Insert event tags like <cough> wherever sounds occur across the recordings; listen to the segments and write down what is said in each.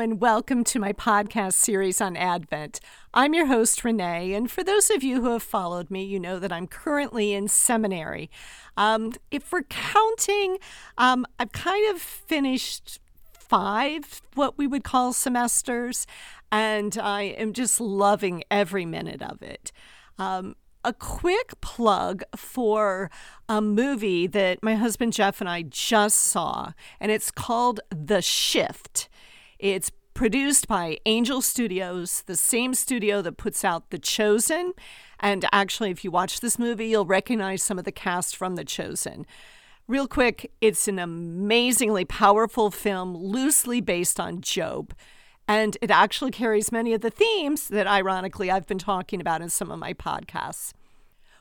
And welcome to my podcast series on Advent. I'm your host, Renee, and for those of you who have followed me, you know that I'm currently in seminary. Um, if we're counting, um, I've kind of finished five, what we would call semesters, and I am just loving every minute of it. Um, a quick plug for a movie that my husband Jeff and I just saw, and it's called The Shift. It's produced by Angel Studios, the same studio that puts out The Chosen. And actually, if you watch this movie, you'll recognize some of the cast from The Chosen. Real quick, it's an amazingly powerful film, loosely based on Job. And it actually carries many of the themes that, ironically, I've been talking about in some of my podcasts.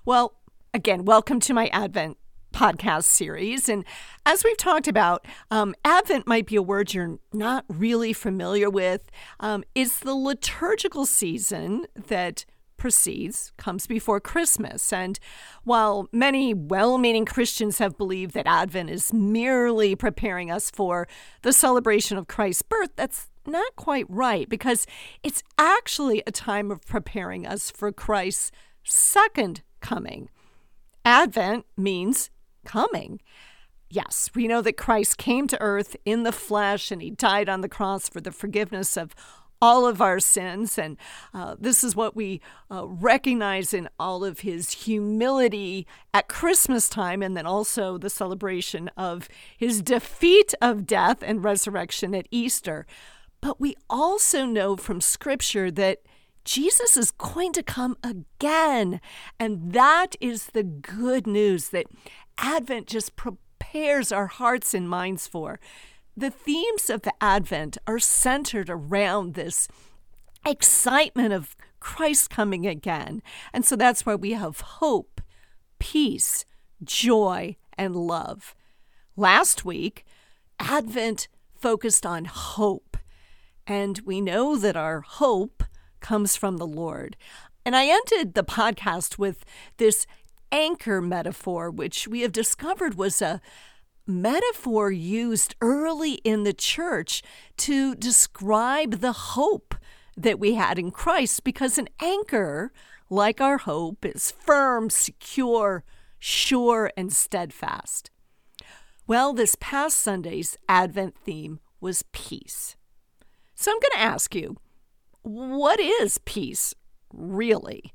Well, again, welcome to my Advent podcast series. And as we've talked about, um, Advent might be a word you're not really familiar with. Um, it's the liturgical season that precedes, comes before Christmas. And while many well meaning Christians have believed that Advent is merely preparing us for the celebration of Christ's birth, that's not quite right because it's actually a time of preparing us for Christ's second coming. Advent means coming. Yes, we know that Christ came to earth in the flesh and he died on the cross for the forgiveness of all of our sins. And uh, this is what we uh, recognize in all of his humility at Christmas time, and then also the celebration of his defeat of death and resurrection at Easter. But we also know from Scripture that Jesus is going to come again. And that is the good news that Advent just prepares our hearts and minds for. The themes of the Advent are centered around this excitement of Christ coming again. And so that's why we have hope, peace, joy, and love. Last week, Advent focused on hope. And we know that our hope comes from the Lord. And I ended the podcast with this anchor metaphor, which we have discovered was a metaphor used early in the church to describe the hope that we had in Christ, because an anchor, like our hope, is firm, secure, sure, and steadfast. Well, this past Sunday's Advent theme was peace. So I'm going to ask you, what is peace really?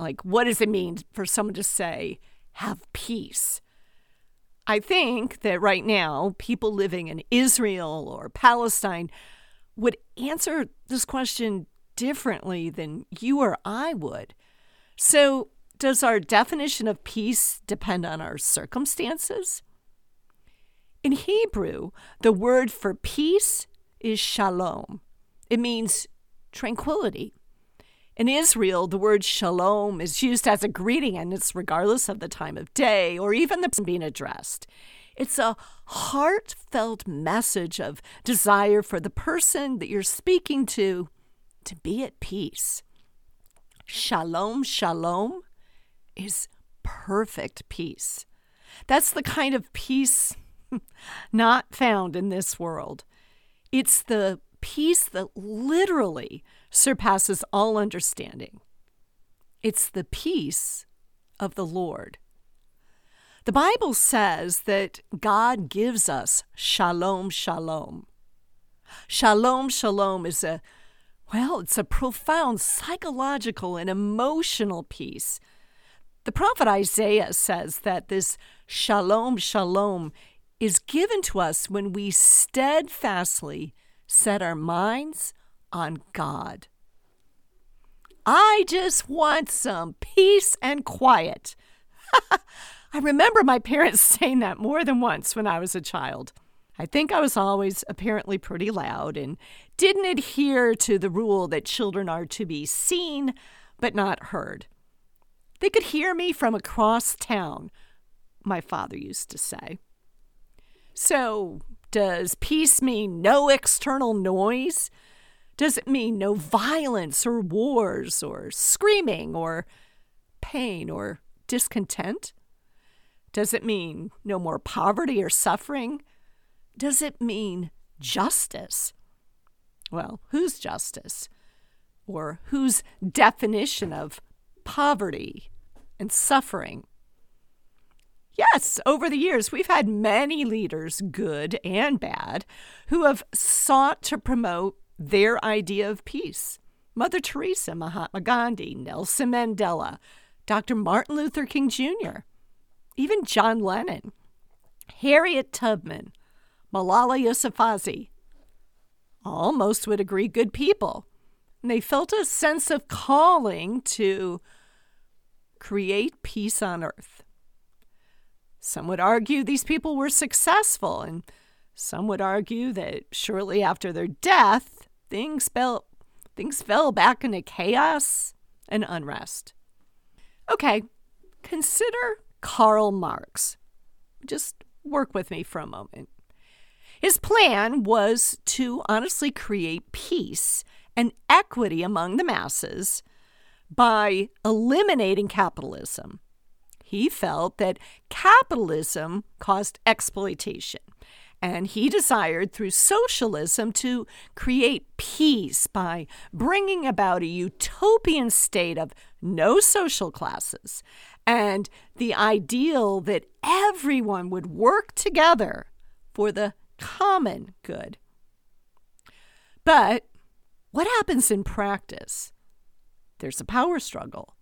Like, what does it mean for someone to say, have peace? I think that right now, people living in Israel or Palestine would answer this question differently than you or I would. So, does our definition of peace depend on our circumstances? In Hebrew, the word for peace is shalom. It means tranquility. In Israel, the word shalom is used as a greeting, and it's regardless of the time of day or even the person being addressed. It's a heartfelt message of desire for the person that you're speaking to to be at peace. Shalom, shalom is perfect peace. That's the kind of peace <laughs> not found in this world. It's the peace that literally surpasses all understanding. It's the peace of the Lord. The Bible says that God gives us shalom, shalom. Shalom, shalom is a, well, it's a profound psychological and emotional peace. The prophet Isaiah says that this shalom, shalom is given to us when we steadfastly set our minds on God. I just want some peace and quiet. <laughs> I remember my parents <laughs> saying that more than once when I was a child. I think I was always apparently pretty loud and didn't adhere to the rule that children are to be seen but not heard. They could hear me from across town, my father used to say. So does peace mean no external noise? Does it mean no violence or wars or screaming or pain or discontent? Does it mean no more poverty or suffering? Does it mean justice? Well, whose justice? Or whose definition of poverty and suffering? Yes, over the years, we've had many leaders, good and bad, who have sought to promote their idea of peace. Mother Teresa, Mahatma Gandhi, Nelson Mandela, Dr. Martin Luther King Jr., even John Lennon, Harriet Tubman, Malala Yousafzai. All most would agree good people. And they felt a sense of calling to create peace on earth. Some would argue these people were successful, and some would argue that shortly after their death, things fell, things fell back into chaos and unrest. Okay, consider Karl Marx. Just work with me for a moment. His plan was to honestly create peace and equity among the masses by eliminating capitalism he felt that capitalism caused exploitation. And he desired through socialism to create peace by bringing about a utopian state of no social classes and the ideal that everyone would work together for the common good. But what happens in practice? There's a power struggle.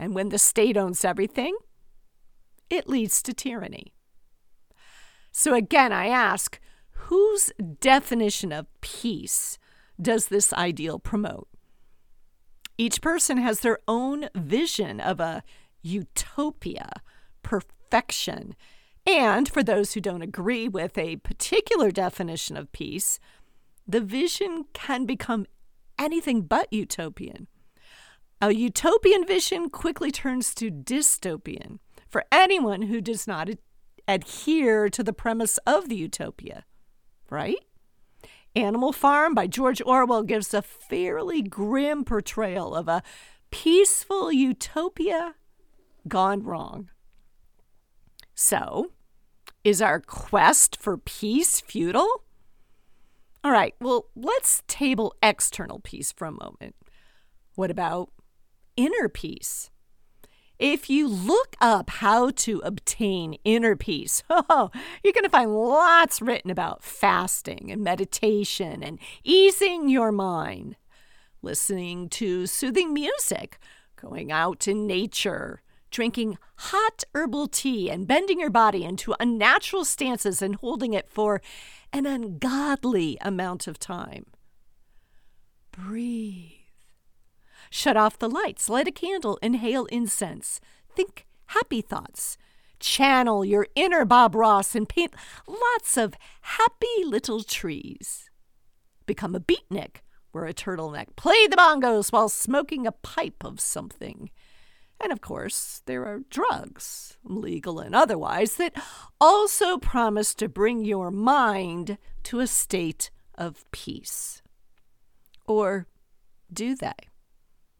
And when the state owns everything, it leads to tyranny. So again, I ask whose definition of peace does this ideal promote? Each person has their own vision of a utopia, perfection. And for those who don't agree with a particular definition of peace, the vision can become anything but utopian. A utopian vision quickly turns to dystopian for anyone who does not ad- adhere to the premise of the utopia, right? Animal Farm by George Orwell gives a fairly grim portrayal of a peaceful utopia gone wrong. So, is our quest for peace futile? All right, well, let's table external peace for a moment. What about inner peace? If you look up how to obtain inner peace, <laughs> oh, you're going to find lots written about fasting and meditation and easing your mind, listening to soothing music, going out in nature, drinking hot herbal tea and bending your body into unnatural stances and holding it for an ungodly amount of time. Breathe. Shut off the lights, light a candle, inhale incense. Think happy thoughts. Channel your inner Bob Ross and paint lots of happy little trees. Become a beatnik, wear a turtleneck, play the bongos while smoking a pipe of something. And of course, there are drugs, legal and otherwise, that also promise to bring your mind to a state of peace. Or do they?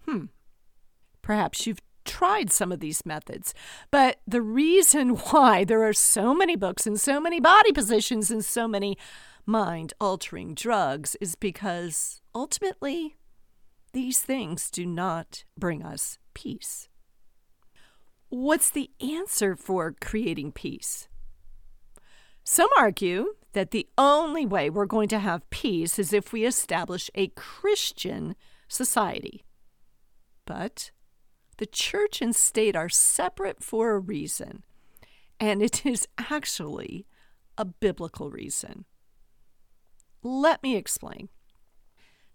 Hmm. Perhaps you've tried some of these methods, but the reason <laughs> why there are so many books and so many body positions and so many mind altering drugs is because ultimately these things do not bring us peace. What's the answer for creating peace? Some argue that the only way we're going to have peace is if we establish a Christian society. But the church and state are separate for a reason, and it is actually a biblical reason. Let me explain.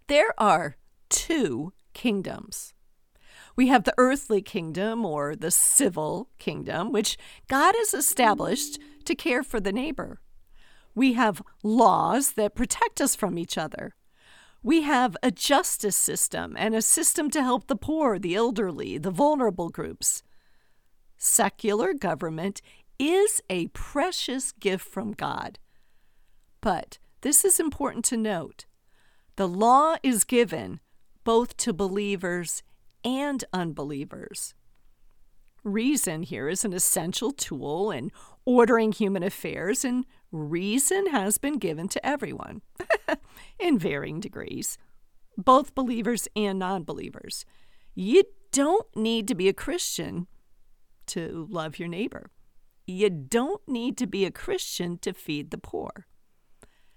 There are two kingdoms. We have the earthly kingdom or the civil kingdom, which God has established to care for the neighbor. We have laws that protect us from each other. We have a justice system and a system to help the poor, the elderly, the vulnerable groups. Secular government is a precious gift from God. But this is important to note the law is given both to believers and unbelievers. Reason here is an essential tool in ordering human affairs and reason has been given to everyone <laughs> in varying degrees, both believers and non believers. You don't need to be a Christian to love your neighbor. You don't need to be a Christian to feed the poor.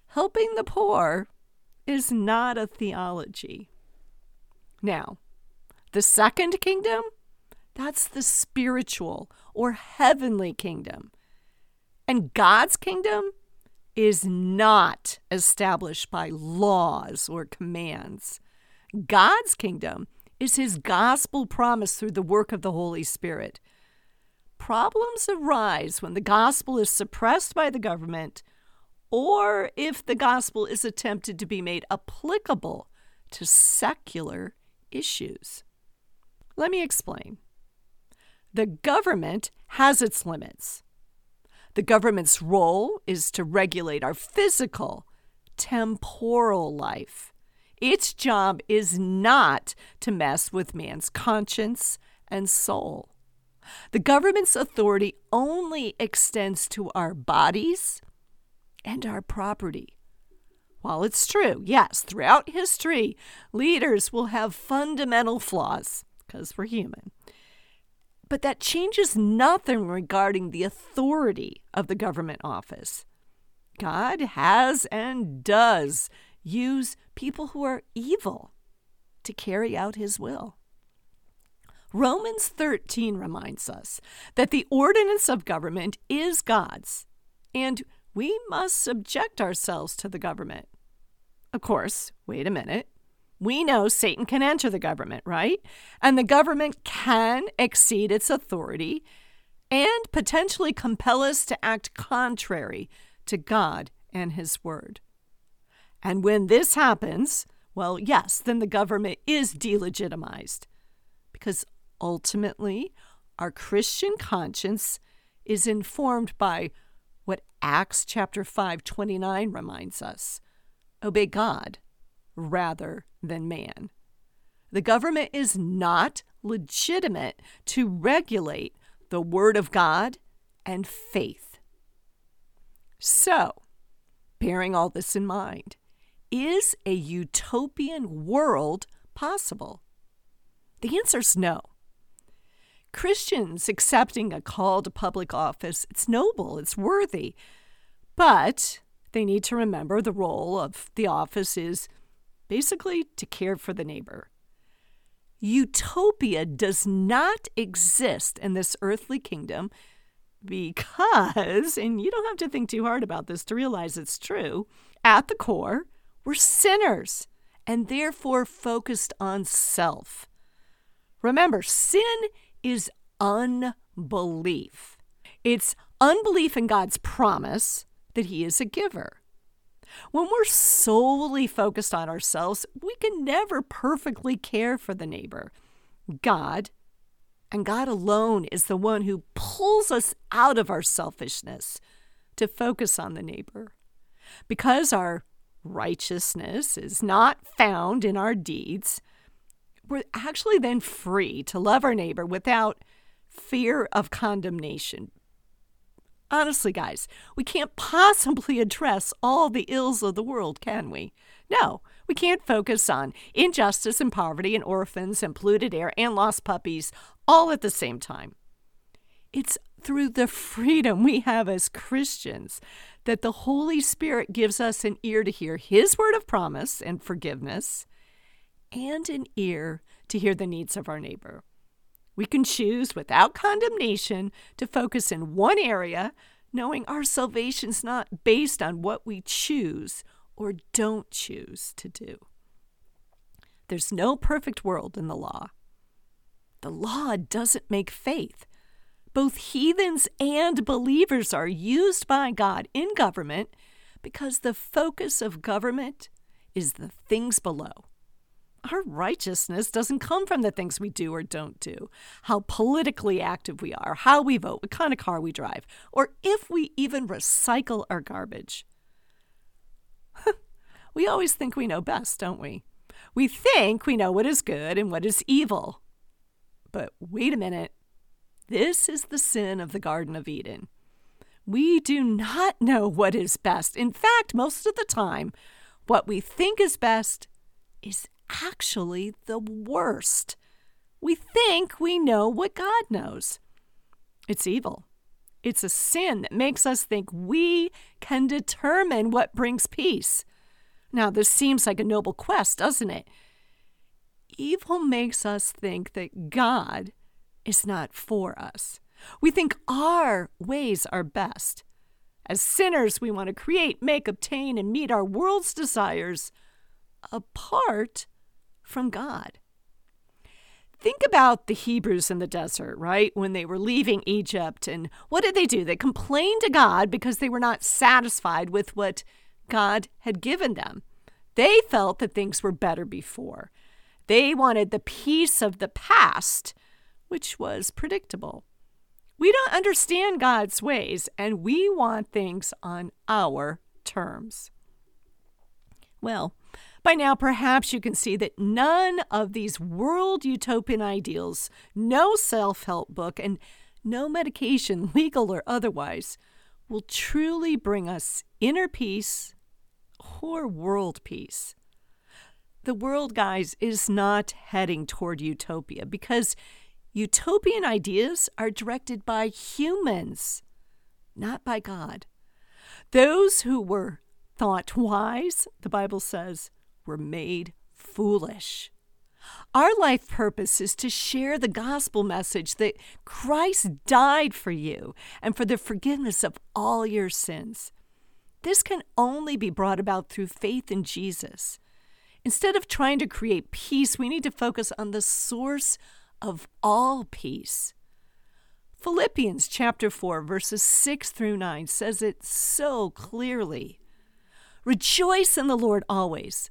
Helping the poor is not a theology. Now, the second kingdom, that's the spiritual or heavenly kingdom. And God's kingdom is not established by laws or commands. God's kingdom is his gospel promise through the work of the Holy Spirit. Problems arise when the gospel is suppressed by the government or if the gospel is attempted to be made applicable to secular issues. Let me explain. The government has its limits. The government's role is to regulate our physical, temporal life. Its job is not to mess with man's conscience and soul. The government's authority only extends to our bodies and our property. While it's true, yes, throughout history, leaders will have fundamental flaws because we're human. But that changes nothing regarding the authority of the government office. God has and does use people who are evil to carry out his will. Romans 13 reminds us that the ordinance of government is God's, and we must subject ourselves to the government. Of course, wait a minute. We know Satan can enter the government, right? And the government can exceed its authority and potentially compel us to act contrary to God and His Word. And when this happens, well, yes, then the government is delegitimized because ultimately our Christian conscience is informed by what Acts chapter 5 29 reminds us obey God rather than man. The government is not legitimate to regulate the Word of God and faith. So, bearing all this in mind, is a utopian world possible? The answer is no. Christians accepting a call to public office, it's noble, it's worthy. But they need to remember the role of the office is basically to care for the neighbor. Utopia does not exist in this earthly kingdom because, and you don't have to think too hard about this to realize it's true, at the core, we're sinners and therefore focused on self. Remember, sin is unbelief. It's unbelief in God's promise that He is a giver. When we're solely focused on ourselves, we can never perfectly care for the neighbor. God, and God alone, is the one who pulls us out of our selfishness to focus on the neighbor. Because our righteousness is not found in our deeds, we're actually then free to love our neighbor without fear of condemnation. Honestly, guys, we can't <laughs> possibly address all the ills of the world, can we? No, we can't focus on injustice and poverty and orphans and polluted air and lost puppies all at the same time. It's through the freedom we have as Christians that the Holy Spirit gives us an ear to hear His word of promise and forgiveness and an ear to hear the needs of our neighbor. We can choose without condemnation to focus in one area, knowing our salvation's not based on what we choose or don't choose to do. There's no perfect world in the law. The law doesn't make faith. Both heathens and believers are used by God in government because the focus of government is the things below our righteousness doesn't come from the things we do or don't do, how politically active we are, how we vote, what kind of car we drive, or if we even recycle our garbage. <laughs> we always think we know best, don't we? We think we know what is good and what is evil. But wait a minute. This is the sin of the Garden of Eden. We do not know what is best. In fact, most of the time, what we think is best is actually the worst. We think we know what God knows. It's evil. It's a sin that makes us think we can determine what brings peace. Now, this seems like a noble quest, doesn't it? Evil makes us think that God is not for us. We think our ways are best. As sinners, we want to create, make, obtain, and meet our world's desires apart from God. Think about the Hebrews in the desert, right? When they were leaving Egypt. And what did they do? They complained to God because they were not satisfied with what God had given them. They felt that things were better before. They wanted the peace of the past, which was predictable. We don't understand God's ways, and we want things on our terms. Well, by now, perhaps you can see that none of these world utopian ideals, no self help book, and no medication, <laughs> legal or otherwise, will truly bring us inner peace or world peace. The world, guys, is not heading toward utopia because Utopian ideas are directed by humans, not by God. Those who were thought wise, the Bible says, were made foolish. Our life purpose is to share the gospel message that Christ died for you and for the forgiveness of all your sins. This can only be brought about through faith in Jesus. Instead of trying to create peace, we need to focus on the source of all peace. Philippians chapter 4 verses 6 through 9 says it so clearly. Rejoice in the Lord always.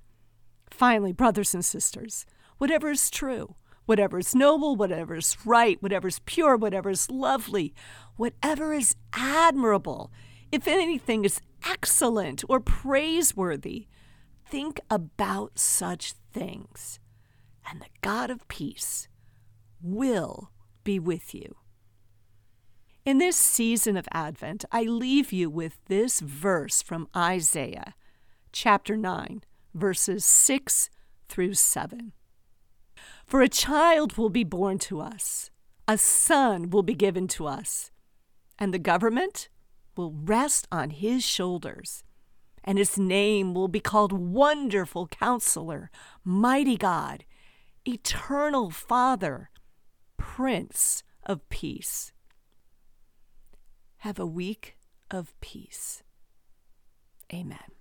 Finally, brothers and sisters, whatever is true, whatever is noble, whatever is right, whatever is pure, whatever is lovely, whatever is admirable, if anything is excellent or praiseworthy, think about such things, and the God of peace will be with you. In this season of Advent, I leave you with this verse from Isaiah chapter 9, verses 6 through 7. For a child will be born to us, a son will be given to us, and the government will rest on his shoulders, and his name will be called Wonderful Counselor, Mighty God, Eternal Father Prince of Peace. Have a week of peace. Amen.